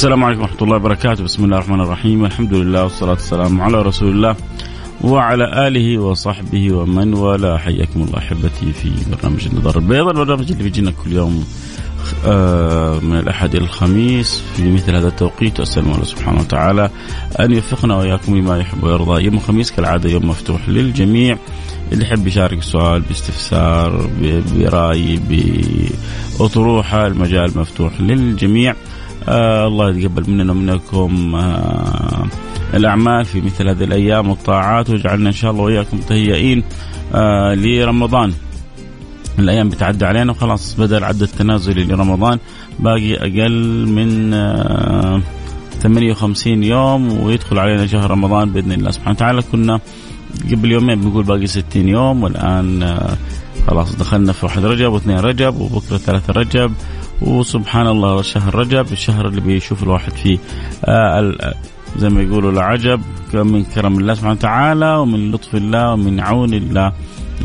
السلام عليكم ورحمة الله وبركاته. بسم الله الرحمن الرحيم. الحمد لله والصلاة والسلام على رسول الله وعلى آله وصحبه ومن والاه. حياكم الله أحبتي في برنامج النظر البيضاء البرنامج اللي بيجينا كل يوم آه، من الأحد إلى الخميس. في مثل هذا التوقيت أسأل الله سبحانه وتعالى أن يوفقنا وإياكم لما يحب ويرضى. يوم الخميس كالعادة يوم مفتوح للجميع. اللي يحب يشارك سؤال باستفسار برأي بأطروحة المجال مفتوح للجميع. آه الله يتقبل مننا ومنكم آه الأعمال في مثل هذه الأيام والطاعات ويجعلنا إن شاء الله وإياكم متهيئين آه لرمضان. الأيام بتعدي علينا وخلاص بدأ العد التنازلي لرمضان باقي أقل من آه 58 يوم ويدخل علينا شهر رمضان بإذن الله سبحانه وتعالى. كنا قبل يومين بنقول باقي 60 يوم والآن آه خلاص دخلنا في واحد رجب واثنين رجب وبكرة ثلاثة رجب. وسبحان الله شهر رجب الشهر اللي بيشوف الواحد فيه آه زي ما يقولوا العجب من كرم الله سبحانه وتعالى ومن لطف الله ومن عون الله.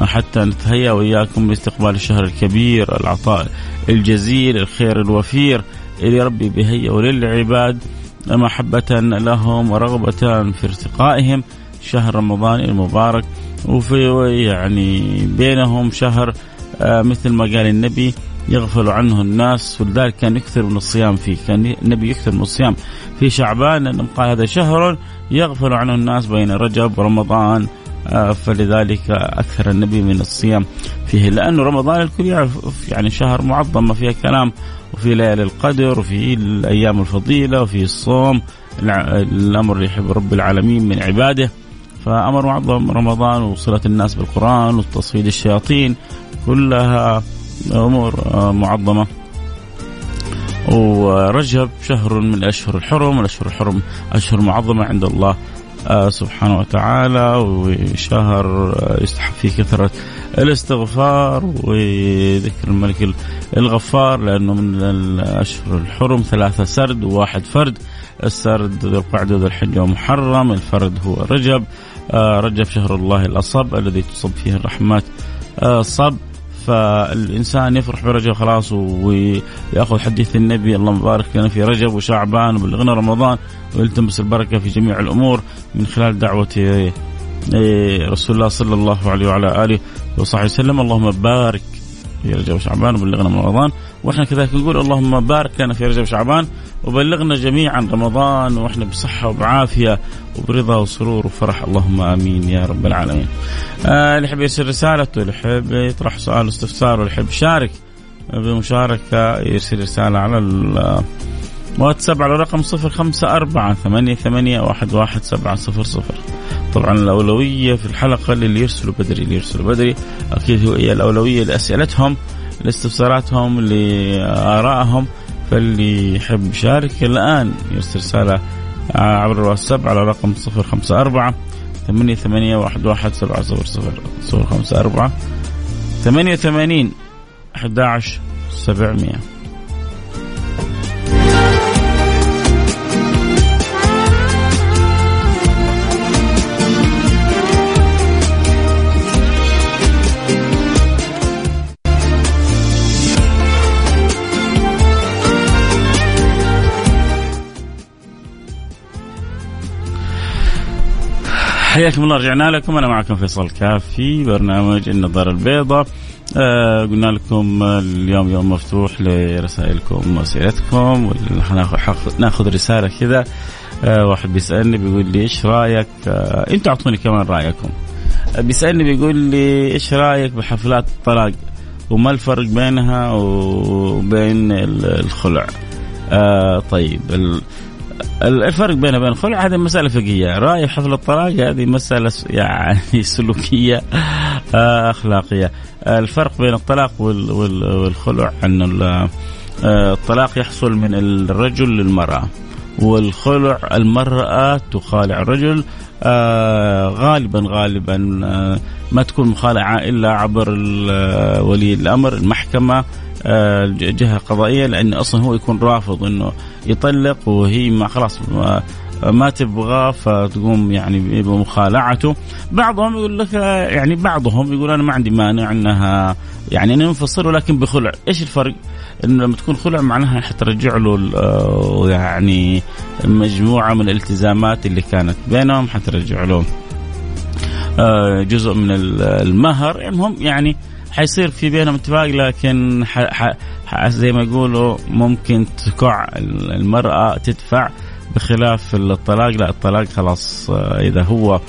حتى نتهيأ وإياكم لاستقبال الشهر الكبير العطاء الجزيل الخير الوفير اللي ربي بيهيئه للعباد محبة لهم ورغبة في ارتقائهم. شهر رمضان المبارك وفي يعني بينهم شهر آه مثل ما قال النبي يغفل عنه الناس ولذلك كان يكثر من الصيام فيه. كان النبي يكثر من الصيام. في شعبان لأنه قال هذا شهر يغفل عنه الناس بين رجب ورمضان. آه فلذلك أكثر النبي من الصيام فيه. لأنه رمضان الكل يعرف يعني شهر معظم ما فيها كلام. وفي ليالي القدر وفي الأيام الفضيلة وفي الصوم. الأمر اللي يحب رب العالمين من عباده. فأمر معظم رمضان وصلة الناس بالقرآن وتصفيد الشياطين. كلها أمور معظمة. ورجب شهر من الاشهر الحرم الأشهر الحرم أشهر معظمة عند الله سبحانه وتعالى وشهر يستحب فيه كثرة الاستغفار وذكر الملك الغفار لأنه من الأشهر الحرم ثلاثة سرد وواحد فرد. السرد ذو القعدة ذو الحجة ومحرم الفرد هو رجب. رجب شهر الله الأصب الذي تصب فيه الرحمات. صب. فالإنسان يفرح برجب خلاص ويأخذ حديث النبي اللهم بارك لنا في رجب وشعبان وبلغنا رمضان ويلتمس البركة في جميع الأمور من خلال دعوة رسول الله صلى الله عليه وعلى آله وصحبه وسلم. اللهم بارك في رجب وشعبان وبلغنا من رمضان. وإحنا كذلك نقول اللهم بارك لنا في رجب وشعبان وبلغنا جميعا رمضان وإحنا بصحة وبعافية وبرضا وسرور وفرح. اللهم آمين يا رب العالمين. آه اللي يحب يرسل رسالته اللي يحب يطرح سؤال استفسار واللي يحب يشارك بمشاركة يرسل رسالة على الواتساب على رقم صفر خمسة أربعة ثمانية ثمانية واحد واحد سبعة صفر صفر. طبعا الأولوية في الحلقة للي يرسلوا بدري اللي يرسلوا بدري. أكيد هي الأولوية لأسئلتهم لاستفساراتهم لآرائهم. فاللي يحب يشارك الآن يرسل رسالة عبر الواتساب على رقم صفر خمسة أربعة ثمانية ثمانية واحد واحد سبعة صفر صفر صفر خمسة أربعة ثمانية وثمانين أحد عشر سبعمية. حياكم الله رجعنا لكم. أنا معكم فيصل كاف في برنامج النظارة البيضاء. آه قلنا لكم اليوم يوم مفتوح لرسائلكم وأسئلتكم ناخذ رسالة كذا. آه واحد بيسألني بيقول لي إيش رأيك؟ آه أنتوا أعطوني كمان رأيكم. آه بيسألني بيقول لي إيش رأيك بحفلات الطلاق؟ وما الفرق بينها وبين الخلع؟ آه طيب الفرق بينه وبين الخلع هذه مسألة فقهية. رأي حفل الطلاق هذه مسألة يعني سلوكية آه أخلاقية. الفرق بين الطلاق والخلع أن آه، الطلاق يحصل من الرجل للمرأة والخلع المرأة تخالع الرجل آه غالبا غالبا آه ما تكون مخالعة إلا عبر ولي الأمر المحكمة آه جهة قضائية لأن أصلا هو يكون رافض أنه يطلق وهي ما خلاص ما تبغاه فتقوم يعني بمخالعته. بعضهم يقول لك يعني بعضهم يقول أنا ما عندي مانع إنها يعني ننفصل ولكن بخلع. إيش الفرق؟ انه لما تكون خلع معناها حترجع له آه، يعني مجموعة من الالتزامات اللي كانت بينهم حترجع له آه، جزء من المهر. المهم يعني حيصير في بينهم اتفاق لكن ح ح زي ما يقولوا ممكن تكع المرأة تدفع. بخلاف الطلاق لا الطلاق خلاص آه، إذا هو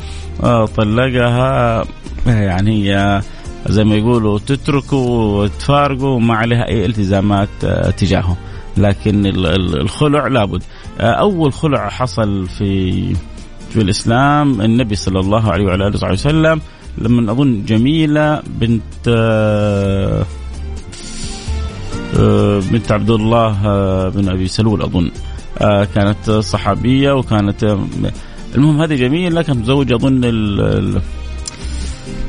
طلقها يعني هي زي ما يقولوا تتركوا وتفارقوا وما عليها أي التزامات آه، تجاهه. لكن الخلع لابد. آه، أول خلع حصل في في الإسلام النبي صلى الله عليه وعلى آله وسلم لما أظن جميلة بنت آه، بنت عبد الله بن أبي سلول أظن. كانت صحابية وكانت المهم هذه جميلة كانت متزوجه أظن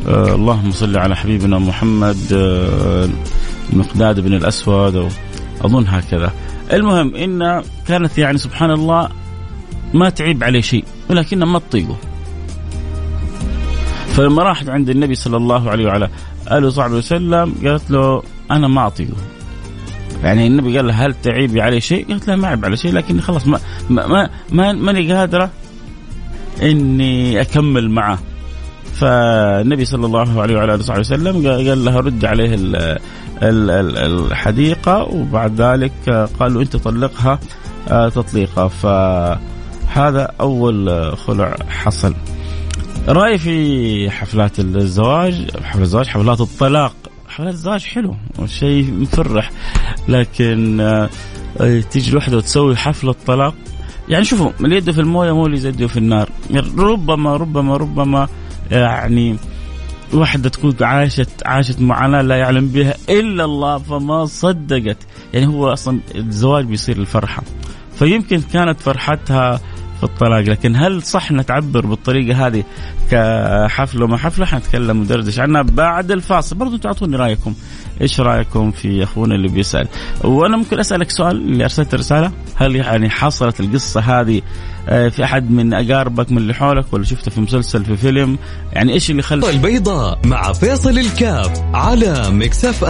آه اللهم صل على حبيبنا محمد آه المقداد بن الأسود أظن هكذا. المهم إن كانت يعني سبحان الله ما تعيب عليه شيء ولكنها ما تطيقه فلما راحت عند النبي صلى الله عليه وعلى آله وصحبه وسلم قالت له أنا ما اطيقه يعني النبي قال لها هل تعيبي عليه شيء؟ قالت له ما عيب على شيء لكن خلاص ما ما ما ماني قادرة إني أكمل معه. فالنبي صلى الله عليه وعلى آله وصحبه وسلم قال لها رد عليه الحديقة وبعد ذلك قال له أنت طلقها آه، تطليقه فهذا أول خلع حصل. رايي في حفلات الزواج حفلات الزواج حفلات الطلاق. حفلات الزواج حلو شيء مفرح. لكن آه، تيجي الوحدة وتسوي حفلة طلاق يعني شوفوا اللي يده في الموية مو اللي يده في النار. ربما ربما ربما يعني واحدة تكون عاشت عاشت معاناة لا يعلم بها إلا الله فما صدقت. يعني هو أصلا الزواج بيصير الفرحة. فيمكن كانت فرحتها في الطلاق. لكن هل صح نتعبر بالطريقة هذه كحفل وما حفلة حنتكلم وندردش عنها بعد الفاصل. برضو تعطوني رأيكم. إيش رأيكم في أخونا اللي بيسأل؟ وأنا ممكن أسألك سؤال اللي أرسلت رسالة. هل يعني حصلت القصة هذه آه، في أحد من أقاربك من اللي حولك ولا شفتها في مسلسل في فيلم؟ يعني إيش اللي خلى البيضاء مع فيصل الكاف على ميكس أف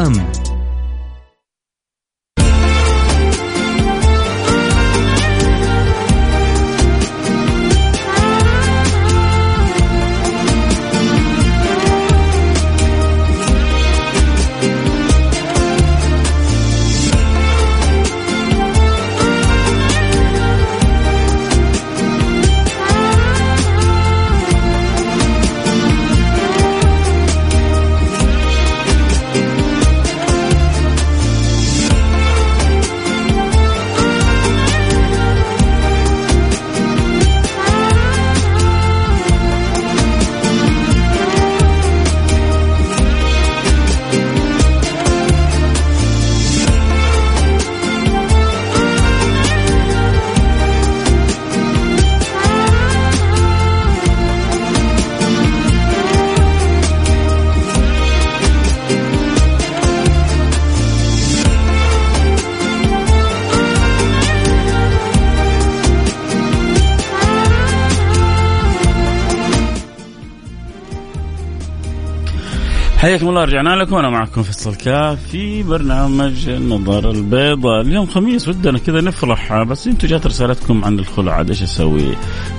حياكم الله رجعنا لكم وأنا معكم فيصل كاف في برنامج النظر البيضاء اليوم خميس ودنا كذا نفرح بس أنتم جات رسالتكم عن الخلع عاد إيش أسوي؟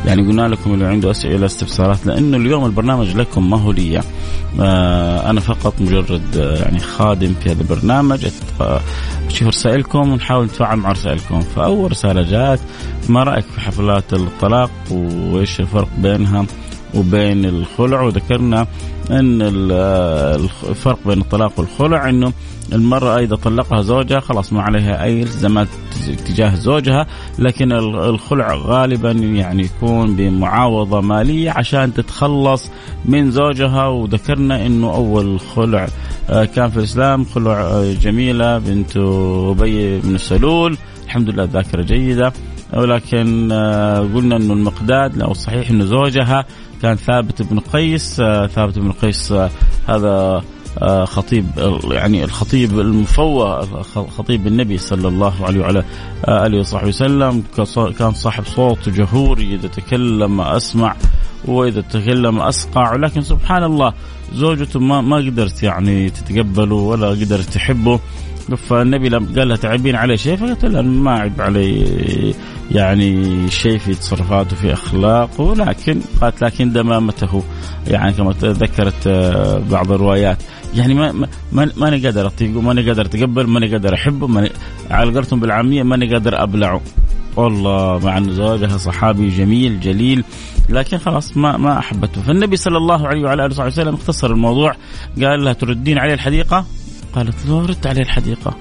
يعني قلنا لكم اللي عنده أسئلة استفسارات لأنه اليوم البرنامج لكم ما هو لي آه أنا فقط مجرد آه يعني خادم في هذا البرنامج أشوف رسائلكم ونحاول نتفاعل مع رسائلكم فأول رسالة جات ما رأيك في حفلات الطلاق وإيش الفرق بينها؟ وبين الخلع. وذكرنا أن الفرق بين الطلاق والخلع إنه المرأة إذا طلقها زوجها خلاص ما عليها أي التزامات تجاه زوجها لكن الخلع غالبا يعني يكون بمعاوضة مالية عشان تتخلص من زوجها. وذكرنا أنه أول خلع آه، كان في الإسلام خلع آه، جميلة بنت أبي بن السلول الحمد لله ذاكرة جيدة. ولكن آه، قلنا إنه المقداد لو صحيح إنه زوجها كان ثابت بن قيس آه، ثابت بن قيس آه، هذا آه، خطيب يعني الخطيب المفوه خطيب النبي صلى الله عليه وعلى آله وصحبه وسلم. كان صاحب صوت جهوري إذا تكلم أسمع وإذا تكلم أسقع. ولكن سبحان الله زوجته ما ما قدرت يعني تتقبله ولا قدرت تحبه. فالنبي لما قال لها تعبين عليه شيء فقالت لها ما عيب علي يعني شيء في تصرفاته في أخلاقه ولكن قالت لكن دمامته يعني كما ذكرت آه، بعض الروايات. يعني ما ما ماني قادر اطيقه ماني قادر أتقبل ماني قادر أحبه ماني على قولتهم بالعامية ماني قادر أبلعه. والله مع أن زوجها صحابي جميل جليل لكن خلاص ما ما أحبته. فالنبي صلى الله عليه وعلى آله وصحبه وسلم اختصر الموضوع قال لها تردين عليه الحديقة؟ قالت له رد عليه الحديقة.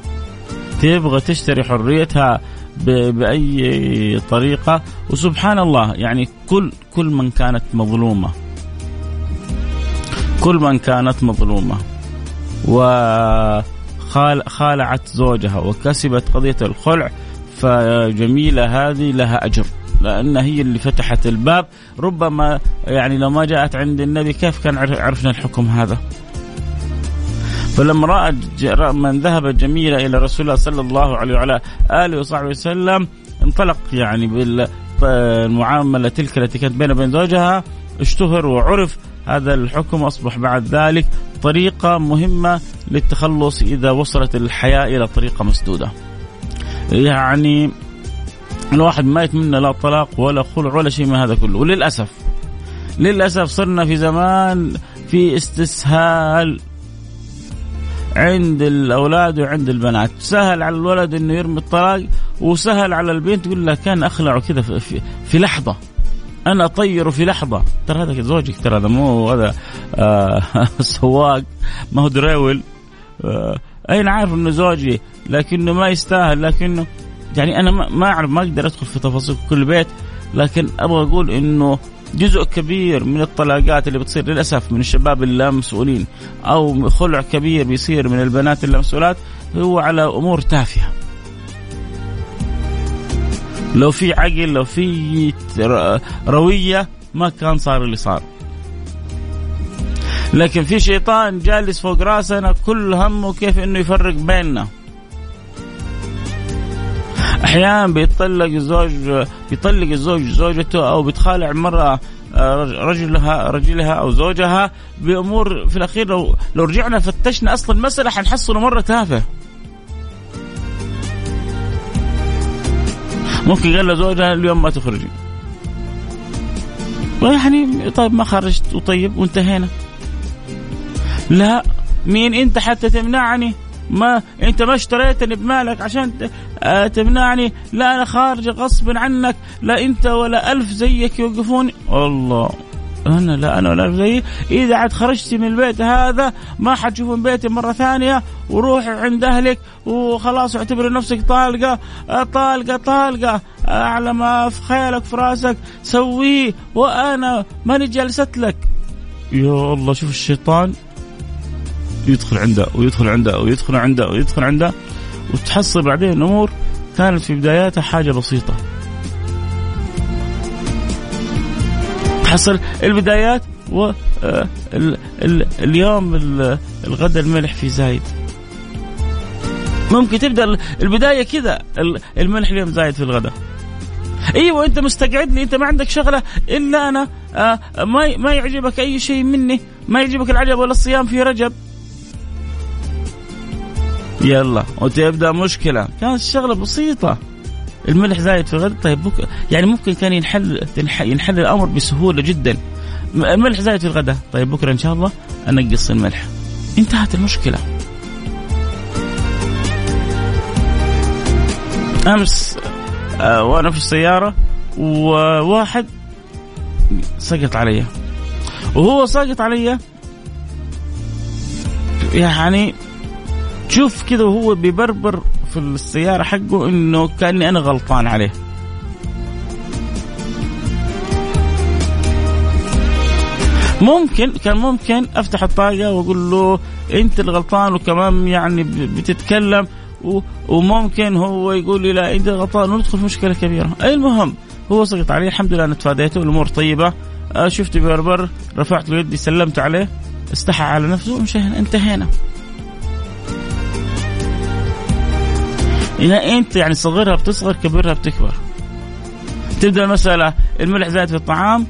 تبغى تشتري حريتها بأي طريقة؟ وسبحان الله يعني كل كل من كانت مظلومة. كل من كانت مظلومة. وخالعت زوجها وكسبت قضية الخلع فجميلة هذه لها أجر. لأن هي اللي فتحت الباب. ربما يعني لو ما جاءت عند النبي كيف كان عرفنا الحكم هذا؟ فلما رأت من ذهب جميلة إلى رسول الله صلى الله عليه وعلى آله وصحبه وسلم انطلق يعني بالمعاملة تلك التي كانت بينه وبين زوجها اشتهر وعرف هذا الحكم أصبح بعد ذلك طريقة مهمة للتخلص إذا وصلت الحياة إلى طريقة مسدودة. يعني الواحد ما يتمنى لا طلاق ولا خلع ولا شيء من هذا كله. وللأسف للأسف صرنا في زمان في استسهال عند الأولاد وعند البنات. سهل على الولد إنه يرمي الطلاق وسهل على البنت تقول لها كان أخلعه كذا في, في, في لحظة. أنا اطيره في لحظة. ترى هذا زوجك ترى هذا مو هذا آه سواق ما هو دريول. آه أنا عارف إنه زوجي لكنه ما يستاهل لكنه يعني أنا ما أعرف ما أقدر أدخل في تفاصيل كل بيت لكن أبغى أقول إنه جزء كبير من الطلاقات اللي بتصير للأسف من الشباب اللا مسؤولين أو خلع كبير بيصير من البنات اللا مسؤولات هو على أمور تافهة. لو في عقل لو في روية ما كان صار اللي صار. لكن في شيطان جالس فوق راسنا كل همه كيف إنه يفرق بيننا. أحيانا بيطلق الزوج بيطلق الزوج زوجته أو بتخالع مره آه، رجلها رجلها أو زوجها بأمور في الأخير لو لو رجعنا فتشنا اصل المساله حنحصله مرة تافه. ممكن قال لزوجها اليوم ما تخرجي. يعني طيب ما خرجت وطيب وانتهينا. لا مين أنت حتى تمنعني؟ ما انت ما اشتريتني بمالك عشان آه، تمنعني. لا أنا خارج غصب عنك. لا انت ولا ألف زيك يوقفوني. الله أنا لا أنا ولا ألف زيي. إذا عاد خرجتي من البيت هذا ما حتشوفون بيتي مرة ثانية. وروحي عند أهلك. وخلاص اعتبري نفسك طالقة. آه، طالقة طالقة. أعلى ما في خيالك في راسك. سويه وأنا ماني جالست لك. يا الله شوف الشيطان. يدخل عنده ويدخل عنده ويدخل عنده ويدخل عنده وتحصل بعدين الأمور كانت في بداياتها حاجة بسيطة. تحصل البدايات و آه، اليوم الغداء الملح في زايد. ممكن تبدأ البداية كذا الملح اليوم زايد في الغداء. إيوه أنت مستقعد لي أنت ما عندك شغلة إلا أنا آه ما ما يعجبك أي شيء مني ما يعجبك العجب ولا الصيام في رجب يلا وتبدأ مشكلة. كانت الشغله بسيطة. الملح زايد في الغداء طيب بك... يعني ممكن كان ينحل ينحل الأمر بسهولة جدا. الملح زايد في الغداء. طيب بكرة إن شاء الله أنقص الملح. انتهت المشكلة. أمس آه وأنا في السيارة وواحد سقط علي. وهو ساقط علي يعني تشوف كذا وهو بيبربر في السيارة حقه إنه كأني أنا غلطان عليه. ممكن كان ممكن أفتح الطاقة وأقول له أنت الغلطان وكمان يعني بتتكلم وممكن هو يقول لي لا أنت غلطان وندخل في مشكلة كبيرة. المهم هو سقط عليه. الحمد لله أنا تفاديته. الأمور طيبة. آه، شفته بيربر رفعت له يدي سلمت عليه. استحى على نفسه ومشينا. انتهينا. إذا أنت يعني صغرها بتصغر كبرها بتكبر. تبدأ المسألة الملح زايد في الطعام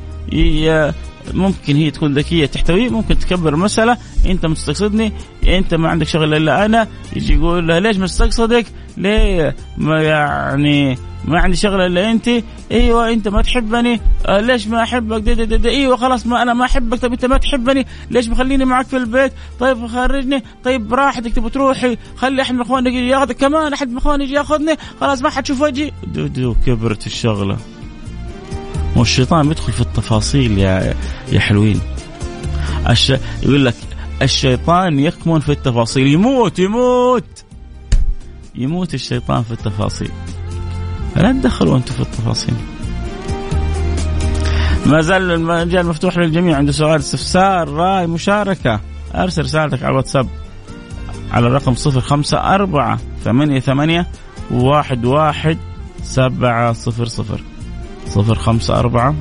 ممكن هي تكون ذكية تحتويه ممكن تكبر المساله أنت مستقصدني أنت ما عندك شغل إلا أنا يجي يقول لها ليش مستقصدك؟ ليه ما يعني ما عندي شغله إلا أنت؟ أيوه أنت ما تحبني. آه ليش ما أحبك؟ دي دي دي دي أيوه خلاص ما أنا ما أحبك. طيب أنت ما تحبني ليش مخليني معك في البيت؟ طيب خرجني. طيب براحتك تبغى تروحي خلي أحد من إخوانك يجي ياخذك. كمان أحد من اخواني يجي ياخذني. خلاص ما حتشوف وجهي. دو دو كبرت الشغلة. والشيطان بيدخل في التفاصيل يا يا حلوين. الش... يقول لك الشيطان يكمن في التفاصيل. يموت يموت! يموت الشيطان في التفاصيل. لا تدخلوا أنتم في التفاصيل. ما زال المجال مفتوح للجميع. عنده سؤال. استفسار رأي مشاركة. أرسل رسالتك على الواتساب على الرقم صفر خمسة أربعة ثمانية ثمانية واحد واحد سبعة صفر صفر. صفر خمسة أربعة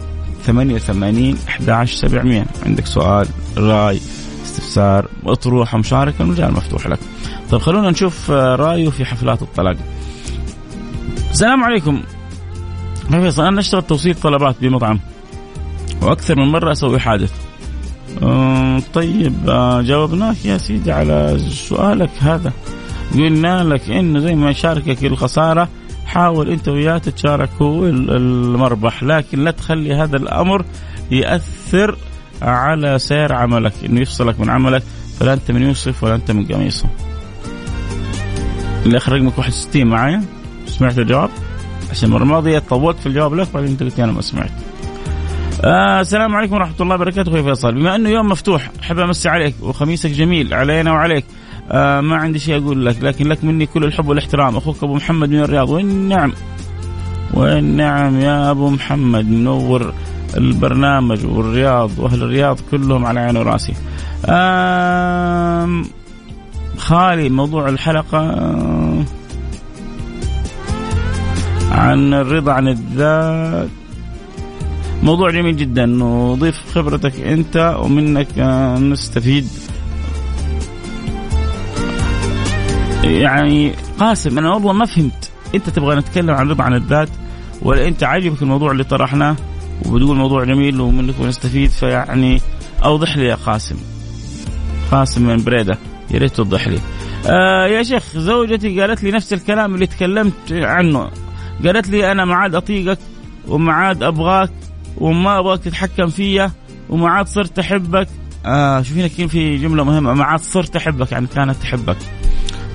ثمانية ثمانين أحد عشر سبعمية. عندك سؤال رأي استفسار اطروحة مشاركة المجال مفتوح لك. طيب خلونا نشوف رأيه في حفلات الطلاق. السلام عليكم. فيصل أنا أشتغل توصيل طلبات بمطعم. وأكثر من مرة أسوي حادث. طيب أه جاوبناك يا سيدي على سؤالك هذا. قلنا لك انه زي ما يشاركك الخسارة حاول انت وياه تتشاركوا المربح لكن لا تخلي هذا الأمر يأثر على سير عملك إنه يفصلك من عملك فلا أنت من يوسف ولا أنت من قميصه. اللي اخر رقمك 61 معايا سمعت الجواب؟ عشان المره الماضيه طولت في الجواب لك بعدين انت قلت أنا ما سمعت. آه السلام عليكم ورحمة الله وبركاته أخوي فيصل. بما إنه يوم مفتوح أحب أمسي عليك وخميسك جميل علينا وعليك. آه ما عندي شيء أقول لك لكن لك مني كل الحب والإحترام. أخوك أبو محمد من الرياض. والنعم والنعم يا أبو محمد. منور البرنامج والرياض وأهل الرياض كلهم على عيني وراسي. آه خالي موضوع الحلقة عن الرضا عن الذات. موضوع جميل جدا. نضيف خبرتك أنت ومنك نستفيد. يعني قاسم أنا والله ما فهمت. أنت تبغى نتكلم عن الرضا عن الذات ولا أنت عاجبك الموضوع اللي طرحناه؟ وبتقول موضوع جميل ومنك نستفيد فيعني أوضح لي يا قاسم. قاسم من بريدة يا ريت توضح لي. آه يا شيخ زوجتي قالت لي نفس الكلام اللي تكلمت عنه. قالت لي أنا ما عاد أطيقك وما عاد أبغاك وما أبغاك تتحكم فيا وما عاد صرت أحبك. آه شوفينا كيف في جملة مهمة ما عاد صرت أحبك يعني كانت تحبك.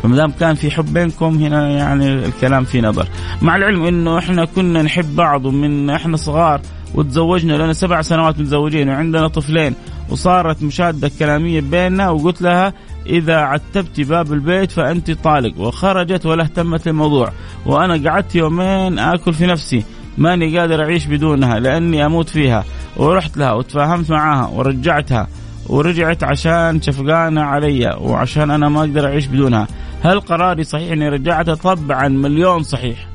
فما دام كان في حب بينكم هنا يعني الكلام في نظر. مع العلم إنه إحنا كنا نحب بعض ومن إحنا صغار وتزوجنا لنا سبع سنوات متزوجين وعندنا طفلين وصارت مشادة كلامية بيننا وقلت لها إذا عتبت باب البيت فأنت طالق. وخرجت ولا اهتمت الموضوع وأنا قعدت يومين آكل في نفسي ماني قادر أعيش بدونها لأني أموت فيها. ورحت لها وتفاهمت معاها ورجعتها. ورجعت عشان شفقانة علي وعشان أنا ما أقدر أعيش بدونها. هل قراري صحيح أني رجعتها طبعا مليون صحيح؟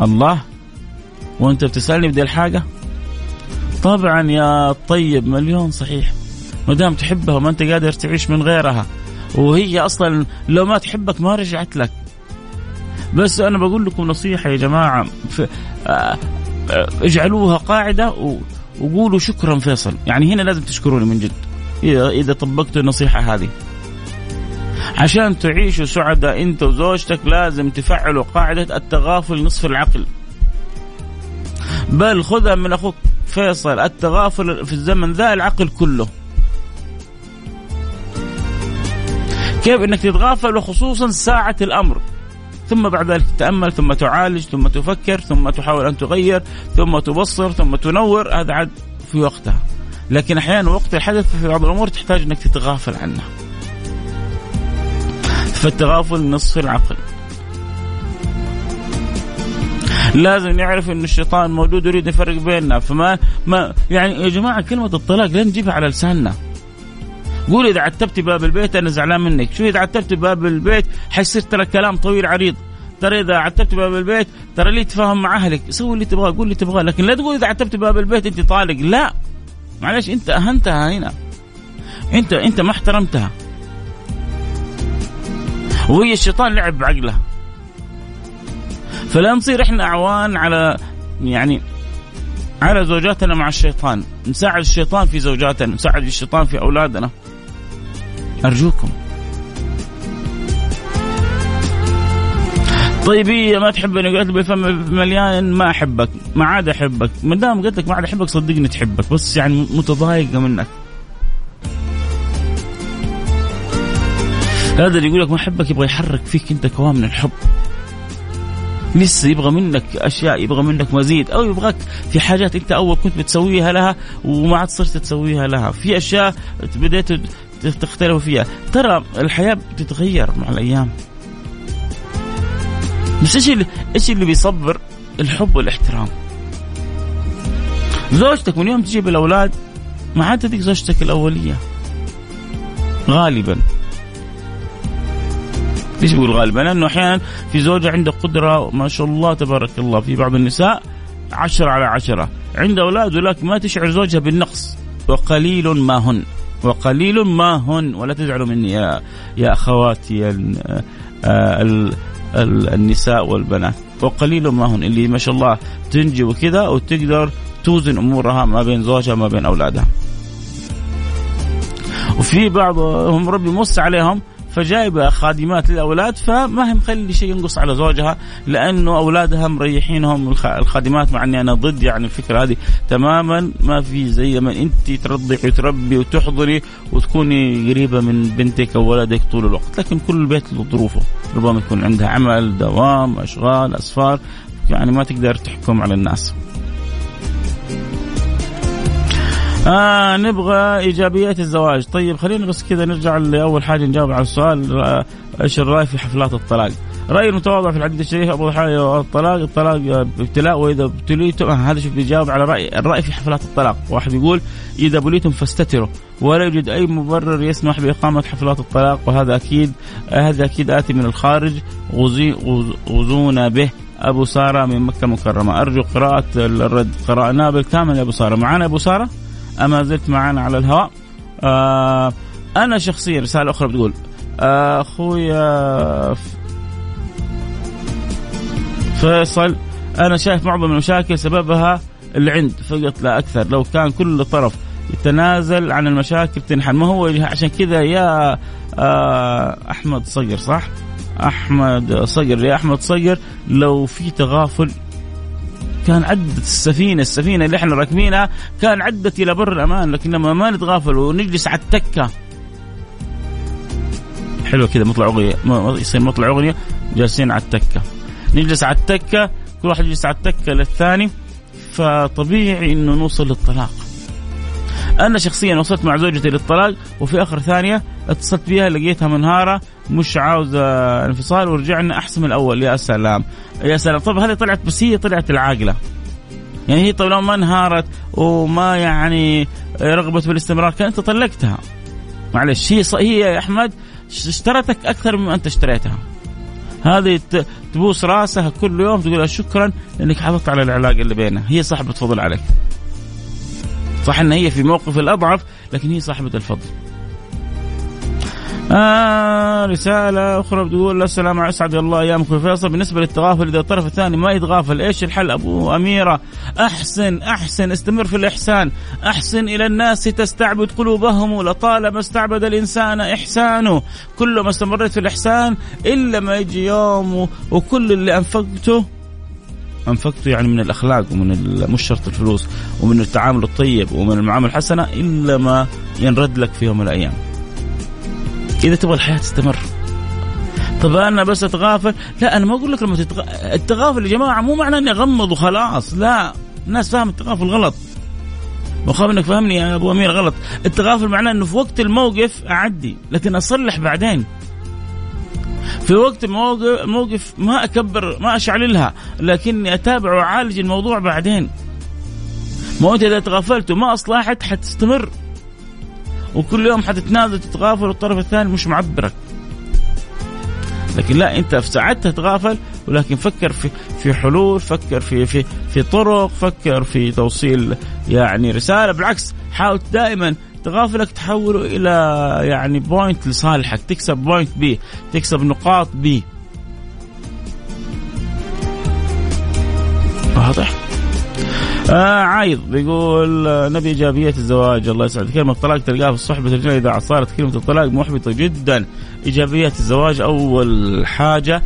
الله وأنت بتسألني بدي الحاجة طبعا يا طيب مليون صحيح. ما دام تحبها وما أنت قادر تعيش من غيرها وهي أصلا لو ما تحبك ما رجعت لك. بس أنا بقول لكم نصيحة يا جماعة آه، آه، اجعلوها قاعدة وقولوا شكرا فيصل. يعني هنا لازم تشكروني من جد. اذا طبقتوا النصيحة هذه. عشان تعيشوا سعداء أنت وزوجتك لازم تفعلوا قاعدة التغافل نصف العقل. بل خذها من أخوك. فيصل التغافل في الزمن ذا العقل كله. كيف إنك تتغافل وخصوصا ساعة الأمر؟ ثم بعد ذلك تتأمل ثم تعالج ثم تفكر ثم تحاول أن تغير ثم تبصر ثم تنور هذا عاد في وقتها. لكن أحيانا وقت الحدث في بعض الأمور تحتاج إنك تتغافل عنها فالتغافل نصف العقل. لازم نعرف إن الشيطان موجود يريد يفرق بيننا. فما ما يعني يا جماعة كلمة الطلاق لا نجيبها على لساننا. قول إذا عتبت باب البيت أنا زعلان منك. شو إذا عتبت باب البيت حيصير ترى كلام طويل عريض. ترى إذا عتبت باب البيت ترى لي تفاهم مع أهلك. سوي اللي تبغاه قول اللي تبغاه. لكن لا تقول إذا عتبت باب البيت أنت طالق. لا. معلش أنت أهنتها هنا. أنت أنت ما احترمتها. وهي الشيطان لعب بعقلها. فلا نصير إحنا أعوان على يعني على زوجاتنا مع الشيطان. نساعد الشيطان في زوجاتنا نساعد الشيطان في أولادنا. أرجوكم. طيب هي ما تحبني قالت لي بفم مليان ما أحبك ما عاد أحبك. ما دام قلت لك ما عاد أحبك صدقني تحبك بس يعني متضايقه منك. هذا اللي يقول لك ما أحبك يبغى يحرك فيك أنت كوام من الحب. لسه يبغى منك أشياء يبغى منك مزيد أو يبغاك في حاجات أنت أول كنت بتسويها لها وما عاد صرت تسويها لها. في أشياء بديت تختلفوا فيها. ترى الحياة بتتغير مع الأيام. بس إيش اللي إيش اللي بيصبر؟ الحب والاحترام. زوجتك من يوم تجيب الاولاد ما عاد تديك زوجتك الأولية. غالبا. ليش بقول غالبا؟ لأنه أحيانا في زوجة عندها قدرة ما شاء الله تبارك الله في بعض النساء عشرة على عشرة. عند أولاد ولكن ما تشعر زوجها بالنقص وقليل ما هن. وقليل ما هن ولا تزعلوا مني يا يا أخواتي ال النساء والبنات. وقليل ما هن اللي ما شاء الله تنجي وكذا وتقدر توزن أمورها ما بين زوجها ما بين أولادها. وفي بعضهم ربي موسع عليهم فجايبة خادمات للأولاد فما هي مخلي شيء ينقص على زوجها لأنه أولادها مريحينهم الخادمات مع إني أنا ضد يعني الفكرة هذه تماما. ما في زي ما انت ترضعي وتربي وتحضري وتكوني قريبة من بنتك أو ولدك طول الوقت. لكن كل بيت له ظروفه. ربما يكون عندها عمل دوام أشغال أسفار يعني ما تقدر تحكم على الناس. آه نبغى إيجابيات الزواج. طيب خلينا بس كذا نرجع لأول حاجة نجاوب على السؤال. آه، إيش الرأي في حفلات الطلاق؟ رأي المتواضع في الحديث الشريف أبو حاجة الطلاق الطلاق ابتلاء وإذا ابتليتم آه، هذا شوف بيجاوب على راي الرأي في حفلات الطلاق. واحد يقول إذا بليتم فاستتروا ولا يوجد أي مبرر يسمح بإقامة حفلات الطلاق وهذا أكيد هذا أكيد آتي من الخارج. غزونا به. أبو سارة من مكة المكرمة. أرجو قراءة الرد. قرأناه بالكامل يا أبو سارة. معنا أبو سارة؟ أما زلت معنا على الهواء. آه أنا شخصيا رسالة أخرى بتقول آه أخويا فيصل أنا شايف معظم المشاكل سببها العند فقط لا أكثر. لو كان كل طرف يتنازل عن المشاكل تنحل. ما هو عشان كذا يا آه أحمد صقر صح؟ أحمد صقر يا أحمد صقر لو في تغافل كان عدت السفينة السفينة اللي إحنا راكبينها كان عدت إلى بر الأمان لكن لما ما نتغافل ونجلس على التكة. حلو كذا مطلع أغنية يصير مطلع أغنية جالسين على التكة. نجلس على التكة كل واحد يجلس على التكة للثاني فطبيعي إنه نوصل للطلاق. أنا شخصيا وصلت مع زوجتي للطلاق وفي آخر ثانية اتصلت بها لقيتها منهارة مش عاوزة انفصال ورجعنا أحسن من الأول. يا سلام يا سلام. طب هذه طلعت بس هي طلعت العاقلة. يعني هي طب لو ما انهارت وما يعني رغبت بالاستمرار كانت طلقتها. معلش هي هي يا أحمد اشترتك أكثر مما أنت اشتريتها. هذه تبوس راسها كل يوم تقول شكرا لأنك حافظت على العلاقة اللي بيننا هي صاحبة فضل عليك. صح إن هي في موقف الأضعف لكن هي صاحبة الفضل. آه رسالة أخرى بتقول السلام عليكم أسعد الله أيامكم فيصل. بالنسبة للتغافل إذا الطرف الثاني ما يتغافل إيش الحل؟ أبو أميرة أحسن أحسن استمر في الإحسان. أحسن إلى الناس تستعبد قلوبهم لطالما استعبد الإنسان إحسانه. كل ما استمريت في الإحسان إلا ما يجي يوم وكل اللي أنفقته انفقته يعني من الأخلاق ومن مش شرط الفلوس ومن التعامل الطيب ومن المعامله الحسنة إلا ما ينرد لك في يوم من الأيام. إذا تبغى الحياة تستمر. طب أنا بس أتغافل، لا أنا ما أقول لك لما تتغ... التغافل يا جماعة مو معناه إني أغمض وخلاص، لا الناس فاهم التغافل غلط. وخاف إنك فهمني يا أبو أمير غلط، التغافل معناه إنه في وقت الموقف أعدي، لكن أصلح بعدين. في وقت موقف ما أكبر ما اشعللها لكني أتابع وأعالج الموضوع بعدين. ما أنت إذا تغافلت وما أصلحت حتستمر. وكل يوم حتتنازل تتغافل والطرف الثاني مش معبرك. لكن لا أنت في ساعتها تغافل ولكن فكر في في حلول فكر في في في طرق فكر في توصيل يعني رسالة. بالعكس حاول دائما تغافلك تحوله إلى يعني point لصالحك. تكسب point بي تكسب نقاط بي واضح؟ آه عايض بيقول آه نبي ايجابيه الزواج. الله يسعدك. كلمة الطلاق تلقاها في الصحبة الرجال إذا صارت كلمة الطلاق محبطة جدا. إيجابيات الزواج أول حاجة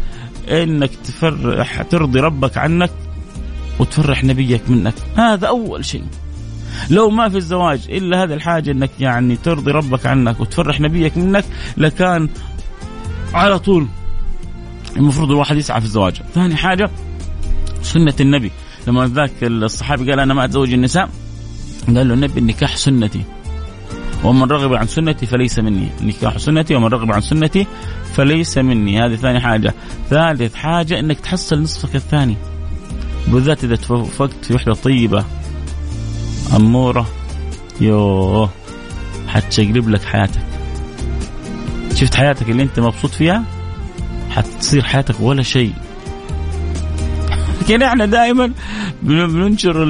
إنك تفرح ترضي ربك عنك وتفرح نبيك منك. هذا أول شيء. لو ما في الزواج إلا هذه الحاجة إنك يعني ترضي ربك عنك وتفرح نبيك منك لكان على طول المفروض الواحد يسعى في الزواج. ثاني حاجة سنة النبي. لما ذاك الصحابي قال أنا ما أتزوج النساء قال له النبي النكاح سنتي. ومن رغب عن سنتي فليس مني. النكاح سنتي ومن رغب عن سنتي فليس مني. هذه ثاني حاجة. ثالث حاجة إنك تحصل نصفك الثاني. بالذات إذا توفقت في وحدة طيبة. أمورة. يوه حتشقلب لك حياتك. شفت حياتك اللي أنت مبسوط فيها؟ حتصير حياتك ولا شيء. لكن إحنا دائما بننشر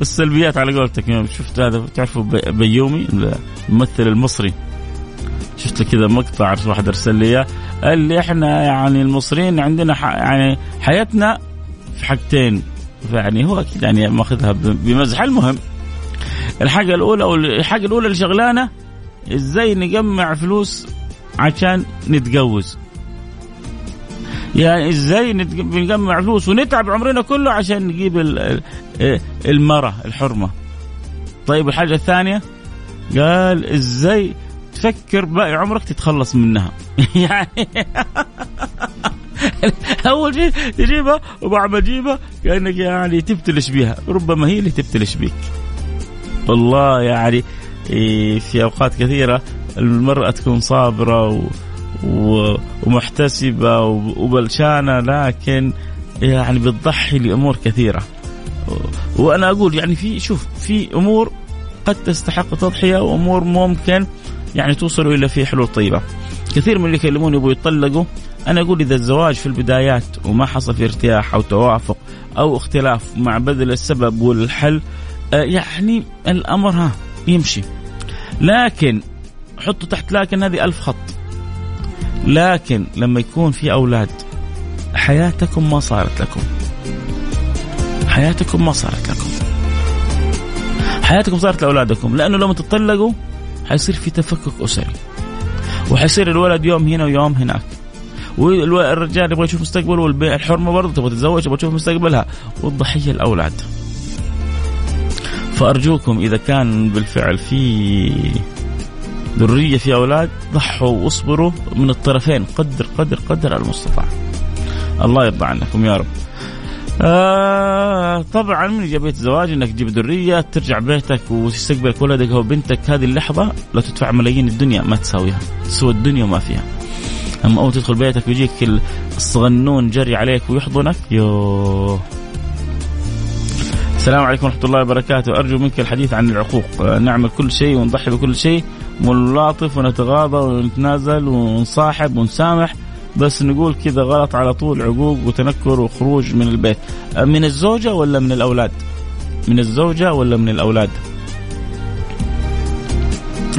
السلبيات على قولتك. شفت هذا تعرفوا بيومي الممثل المصري. شفت كذا مقطع واحد ارسل لي قال لي إحنا يعني المصريين عندنا يعني حياتنا في حاجتين. يعني هو أكيد يعني ماخذها بمزح. المهم الحاجة الأولى أو الحاجة الأولى اللي شغلانه إزاي نجمع فلوس عشان نتجوز. يعني إزاي بنجمع فلوس ونتعب عمرنا كله عشان نجيب المرة الحرمة. طيب الحاجة الثانية قال إزاي تفكر باقي عمرك تتخلص منها. يعني أول شيء تجيبها وبعد ما تجيبها كأنك يعني تبتلش بها ربما هي اللي تبتلش بيك. والله يعني إيه، في أوقات كثيرة المرأة تكون صابرة و ومحتسبة وبلشانة لكن يعني بتضحي لأمور كثيرة وأنا أقول يعني في شوف في أمور قد تستحق تضحية وأمور ممكن يعني توصلوا إلى في حلول طيبة. كثير من اللي يكلموني يبغوا يطلقوا أنا أقول إذا الزواج في البدايات وما حصل في ارتياح أو توافق أو اختلاف مع بذل السبب والحل يعني الأمر ها يمشي. لكن حطوا تحت لكن هذه ألف خط. لكن لما يكون في أولاد حياتكم ما صارت لكم. حياتكم ما صارت لكم. حياتكم صارت لأولادكم. لأنه لما تطلقوا حيصير في تفكك أسري. وحيصير الولد يوم هنا ويوم هناك. والرجال يبغى يشوف مستقبله والحرمه برضه تبغى تتزوج تبغى تشوف مستقبلها. والضحية الأولاد. فأرجوكم إذا كان بالفعل في ذرية في أولاد ضحوا واصبروا من الطرفين قدر قدر قدر المستطاع. الله يرضى عنكم يا رب. آه طبعا من ايجابيه الزواج إنك تجيب ذرية ترجع بيتك وتستقبلك ولدك أو بنتك هذه اللحظة لو تدفع ملايين الدنيا ما تساويها تسوى الدنيا وما فيها أما أول تدخل بيتك ويجيك الصغنون جري عليك ويحضنك يوه السلام عليكم ورحمة الله وبركاته. أرجو منك الحديث عن العقوق. نعمل كل شيء ونضحي بكل شيء. ونلاطف ونتغاضى ونتنازل ونصاحب ونسامح. بس نقول كذا غلط على طول عقوق وتنكر وخروج من البيت. من الزوجة ولا من الأولاد؟ من الزوجة ولا من الأولاد؟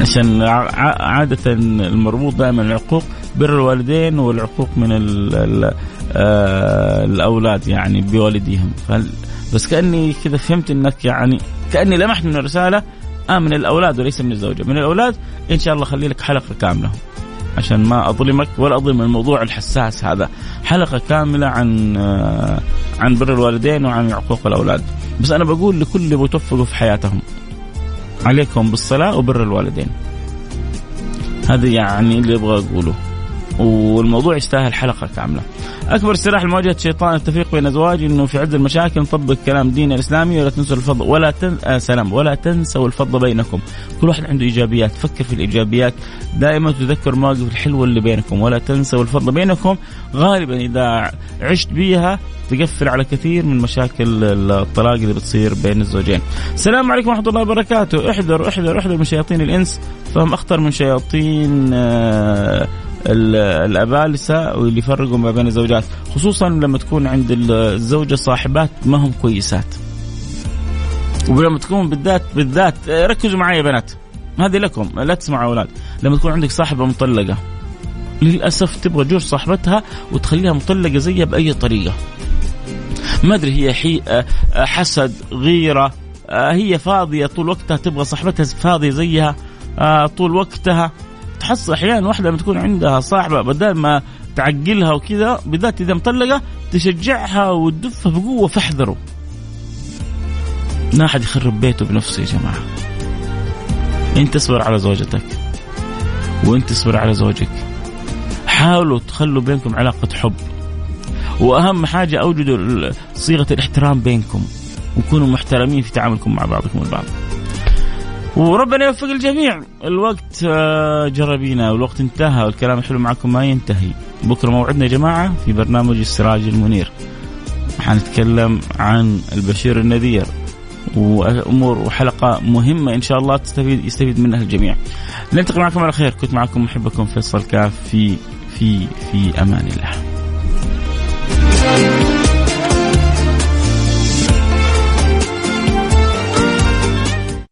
عشان عادة المربوط دائما العقوق بر الوالدين والعقوق من ال ال آه الأولاد يعني بوالديهم. بس كأني كذا فهمت أنك يعني كأني لمحت من الرسالة آه من الأولاد وليس من الزوجة. من الأولاد إن شاء الله خلي لك حلقة كاملة. عشان ما أظلمك ولا أظلم الموضوع الحساس هذا. حلقة كاملة عن آه، عن بر الوالدين وعن عقوق الأولاد. بس أنا بقول لكل اللي بتوفقوا في حياتهم عليكم بالصلاة وبر الوالدين. هذا يعني اللي أبغى اقوله والموضوع يستاهل حلقة كاملة. أكبر سلاح لمواجهه شيطان التفريق بين الازواج إنه في عز المشاكل نطبق كلام دين الإسلامي ولا تنسوا الفضل ولا تن... آه سلام ولا تنسوا الفضل بينكم، كل واحد عنده إيجابيات، فكر في الإيجابيات، دائما تذكر المواقف الحلوة اللي بينكم ولا تنسوا الفضل بينكم، غالبا إذا عشت بيها تقفل على كثير من مشاكل الطلاق اللي بتصير بين الزوجين. السلام عليكم ورحمة الله وبركاته، احذر احذر احذر من شياطين الإنس فهم أخطر من شياطين آه الأبالسة واللي يفرقوا ما بين الزوجات خصوصا لما تكون عند الزوجة صاحبات ما هم كويسات. ولما تكون بالذات بالذات ركزوا معي يا بنات هذه لكم لا تسمعوا أولاد. لما تكون عندك صاحبة مطلقة للأسف تبغى جور صاحبتها وتخليها مطلقة زيها بأي طريقة. ما أدري هي حي حسد غيرة هي فاضية طول وقتها تبغى صاحبتها فاضية زيها طول وقتها تحصل أحيانا واحدة لما تكون عندها صاحبة بدل ما تعقلها وكذا بالذات إذا مطلقه تشجعها وتدفها بقوة فاحذروا. ما حد يخرب بيته بنفسه يا جماعة. انت تصبر على زوجتك وانت تصبر على زوجك. حاولوا تخلوا بينكم علاقة حب. وأهم حاجة أوجدوا صيغة الاحترام بينكم وكونوا محترمين في تعاملكم مع بعضكم البعض. وربنا يوفق الجميع الوقت آه، جرى بينا والوقت انتهى والكلام الحلو معكم ما ينتهي بكرة موعدنا يا جماعة في برنامج السراج المنير حنتكلم عن البشير النذير وأمور وحلقة مهمة إن شاء الله تستفيد يستفيد منها الجميع. نلتقي معكم على خير كنت معكم محبكم فيصل كاف في في في أمان الله.